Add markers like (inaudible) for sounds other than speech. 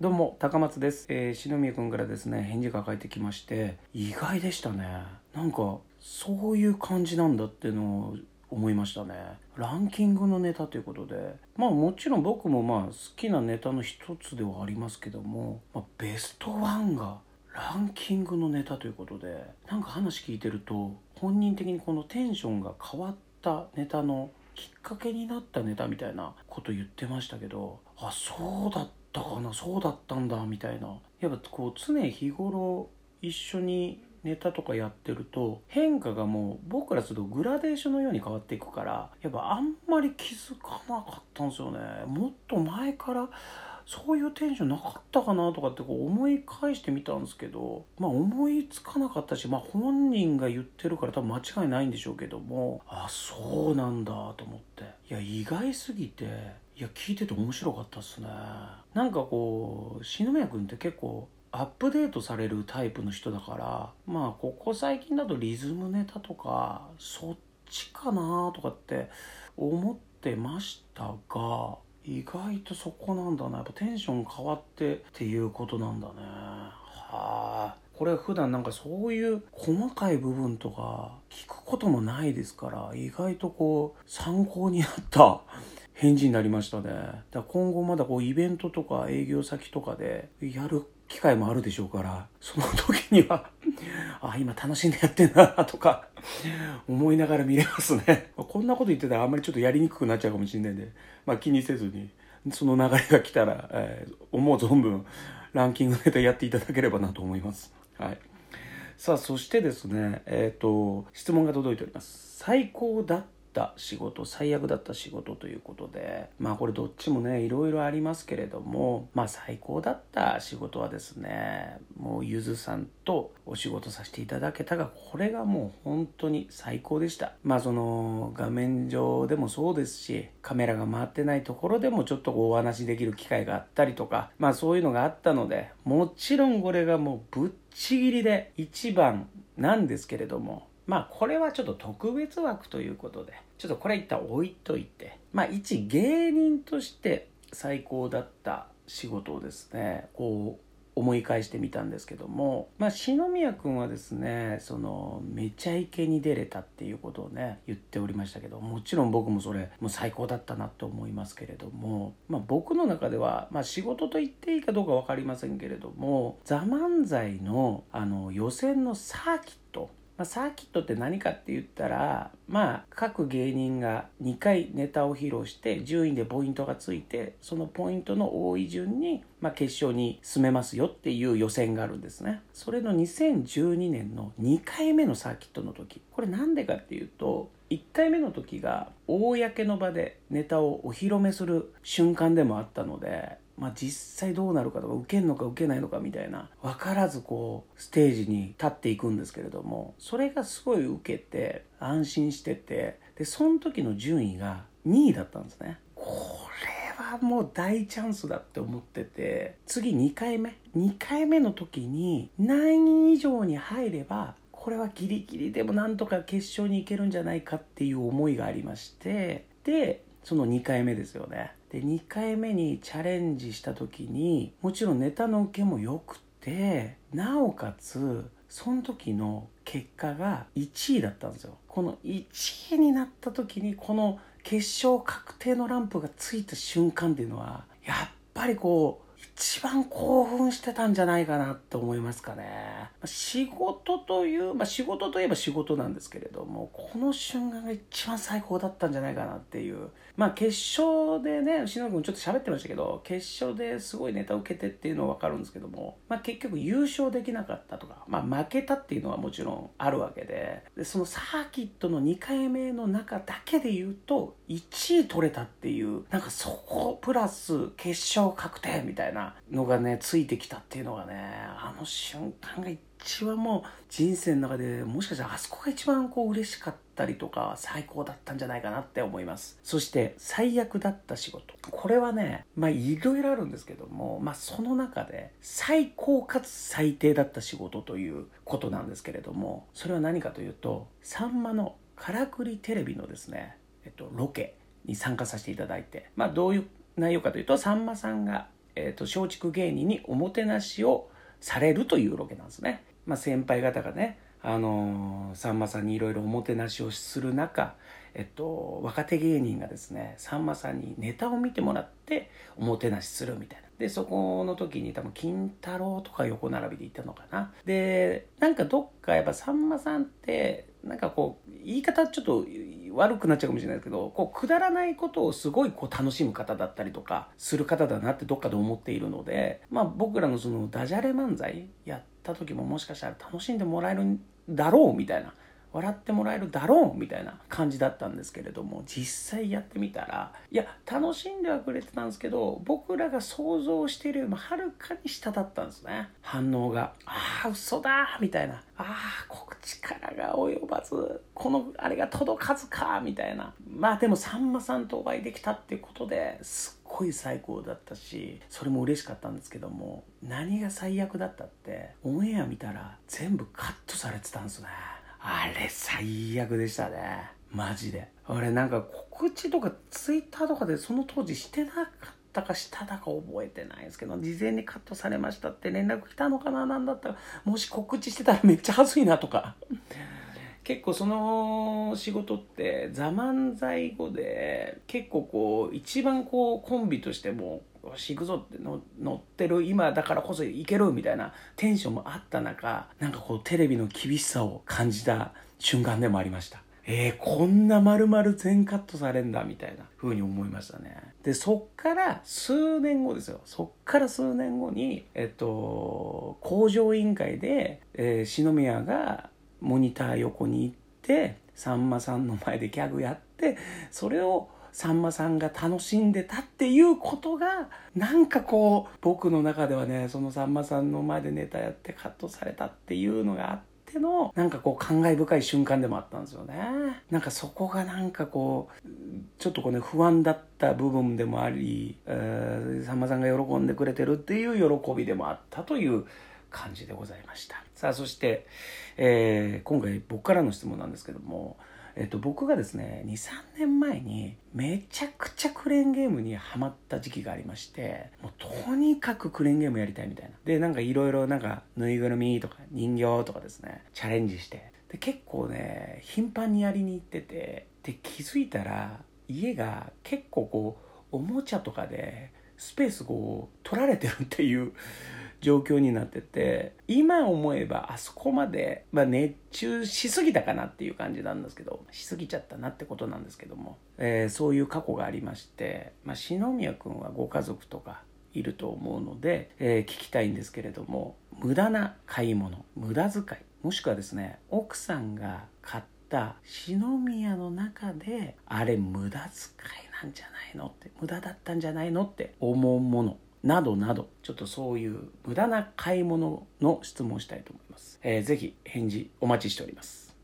どうも高松です、えー、篠宮君からですね返事が返ってきまして意外でしたね。なんかそういう感じなんだっていうのを思いましたね。ランキングのネタということで。まあもちろん僕もまあ好きなネタの一つではありますけども、まあ、ベストワンがランキングのネタということでなんか話聞いてると本人的にこのテンションが変わったネタのきっかけになったネタみたいなこと言ってましたけどあそうだったかなそうだったんだみたいな。やっぱこう常日頃一緒にネタとかやってると変化がもう僕らするとグラデーションのように変わっていくからやっぱあんまり気づかなかったんですよね。もっと前からそういうテンションなかったかなとかってこう思い返してみたんですけどまあ思いつかなかったしまあ本人が言ってるから多分間違いないんでしょうけどもあそうなんだと思って。いや意外すぎていや聞いてて面白かったっすね。なんかこう篠宮君って結構アップデートされるタイプの人だからまあここ最近だとリズムネタとかそっちかなとかって思ってましたが意外とそこなんだな。やっぱテンション変わってっていうことなんだね。はあ。これ普段なんかそういう細かい部分とか聞くこともないですから意外とこう参考になった返事になりましたね。だ今後まだこうイベントとか営業先とかでやる機会もあるでしょうからその時には (laughs) あ今楽しんでやってんなとか思いながら見れますね。こんなこと言ってたらあんまりちょっとやりにくくなっちゃうかもしれないんで、まあ、気にせずにその流れが来たら、えー、思う存分ランキングネタやっていただければなと思います。はい。さあそしてですねえっ、ー、と質問が届いております。最高だった仕事最悪だった仕事ということでまあこれどっちもねいろいろありますけれどもまあ最高だった仕事はですねもうゆずさんとお仕事させていただけたがこれがもう本当に最高でした。まあその画面上でもそうですしカメラが回ってないところでもちょっとお話しできる機会があったりとかまあそういうのがあったのでもちろんこれがもうぶっちぎりで一番なんですけれどもまあこれはちょっと特別枠ということでちょっとこれ一旦置いといてまあ一芸人として最高だった仕事をですねこう思い返してみたんですけどもまあ篠宮君はですねそのめちゃイケに出れたっていうことをね言っておりましたけどもちろん僕もそれもう最高だったなと思いますけれどもまあ僕の中ではまあ仕事と言っていいかどうか分かりませんけれども「ザ漫才のあの予選のサーキットまあ、サーキットって何かって言ったらまあ各芸人が2回ネタを披露して順位でポイントがついてそのポイントの多い順に、まあ、決勝に進めますよっていう予選があるんですね。それの2012年の2回目のサーキットの時。これなんでかっていうと1回目の時が公の場でネタをお披露目する瞬間でもあったのでまあ、実際どうなるかとか受けるのか受けないのかみたいな分からずこうステージに立っていくんですけれどもそれがすごい受けて安心しててでその時の順位が2位だったんですね。これはもう大チャンスだって思ってて次2回目2回目の時に何位以上に入ればこれはギリギリでもなんとか決勝に行けるんじゃないかっていう思いがありましてでその2回目ですよねで2回目にチャレンジした時にもちろんネタの受けも良くてなおかつその時の結果が1位だったんですよこの1位になった時にこの決勝確定のランプがついた瞬間っていうのはやっぱりこう一番興奮してたんじゃないかなって思いますかね。仕事という、まあ、仕事といえば仕事なんですけれども、この瞬間が一番最高だったんじゃないかなっていう。まあ決勝でね、篠君ちょっと喋ってましたけど、決勝ですごいネタを受けてっていうのはわかるんですけども、まあ結局優勝できなかったとか、まあ負けたっていうのはもちろんあるわけで、でそのサーキットの2回目の中だけで言うと、1位取れたっていう、なんかそこプラス決勝確定みたいな、のがねついてきたっていうのがねあの瞬間が一番もう人生の中でもしかしたらあそこが一番こう嬉しかったたりとか最高だったんじゃないかなって思いますそして最悪だった仕事これはねまあいろいろあるんですけどもまあその中で最高かつ最低だった仕事ということなんですけれどもそれは何かというとさんまのからくりテレビのですねえっとロケに参加させていただいてまあどういう内容かというとさんまさんがえーと、松竹芸人におもてなしをされるというロケなんですね。まあ、先輩方がね、あの、さんまさんにいろいろおもてなしをする中、えっと、若手芸人がですねさんまさんにネタを見てもらっておもてなしするみたいな。でそこの時に多分金太郎とか横並びで行ったのかな。でなんかどっかやっぱさんまさんってなんかこう言い方ちょっと悪くなっちゃうかもしれないですけどこうくだらないことをすごいこう楽しむ方だったりとかする方だなってどっかで思っているのでまあ僕らのそのダジャレ漫才やった時ももしかしたら楽しんでもらえるんだろうみたいな笑ってもらえるだろうみたいな感じだったんですけれども実際やってみたらいや楽しんではくれてたんですけど僕らが想像しているよりもはるかに下だったんですね。反応がああ嘘だみたいな。ああ告知からが及ばずこのあれが届かずかみたいな。まあでもさんまさんとお会いできたっていうことですっごい最高だったしそれも嬉しかったんですけども何が最悪だったってオンエア見たら全部カットされてたんですね。あれ最悪でしたね。マジで。俺なんか告知とかツイッターとかでその当時してなかったかしただか覚えてないですけど事前にカットされましたって連絡来たのかななんだったらもし告知してたらめっちゃ恥ずいなとか。結構その仕事って「ザ漫才後で結構こう一番こうコンビとしてもよし行くぞっての乗ってる今だからこそ行けるみたいなテンションもあった中なんかこうテレビの厳しさを感じた瞬間でもありました。えー、こんな丸々全カットされんだみたいな風に思いましたね。でそっから数年後ですよ。そっから数年後にえっと工場委員会で、えー、篠宮がモニター横に行ってさんまさんの前でギャグやってそれをさんまさんが楽しんでたっていうことがなんかこう僕の中ではねそのさんまさんの前でネタやってカットされたっていうのがあってのなんかこう感慨深い瞬間でもあったんですよね。なんかそこがなんかこうちょっとこうね不安だった部分でもあり、えー、さんまさんが喜んでくれてるっていう喜びでもあったという感じでございました。さあそして、えー、今回僕からの質問なんですけどもえっと、僕がですね23年前にめちゃくちゃクレーンゲームにハマった時期がありましてもうとにかくクレーンゲームやりたいみたいな。でなんかいろいろなんかぬいぐるみとか人形とかですねチャレンジして。で結構ね頻繁にやりに行っててで気づいたら家が結構こうおもちゃとかでスペースこう取られてるっていう状況になってて今思えばあそこまで、まあ、熱中しすぎたかなっていう感じなんですけどしすぎちゃったなってことなんですけども、えー、そういう過去がありまして、まあ、篠宮君はご家族とかいると思うので、えー、聞きたいんですけれども無駄な買い物無駄遣いもしくはですね奥さんが買った篠宮の中であれ無駄遣いなんじゃないのって無駄だったんじゃないのって思うもの。などなど、ちょっとそういう無駄な買い物の質問をしたいと思います。えー、ぜひ返事お待ちしております。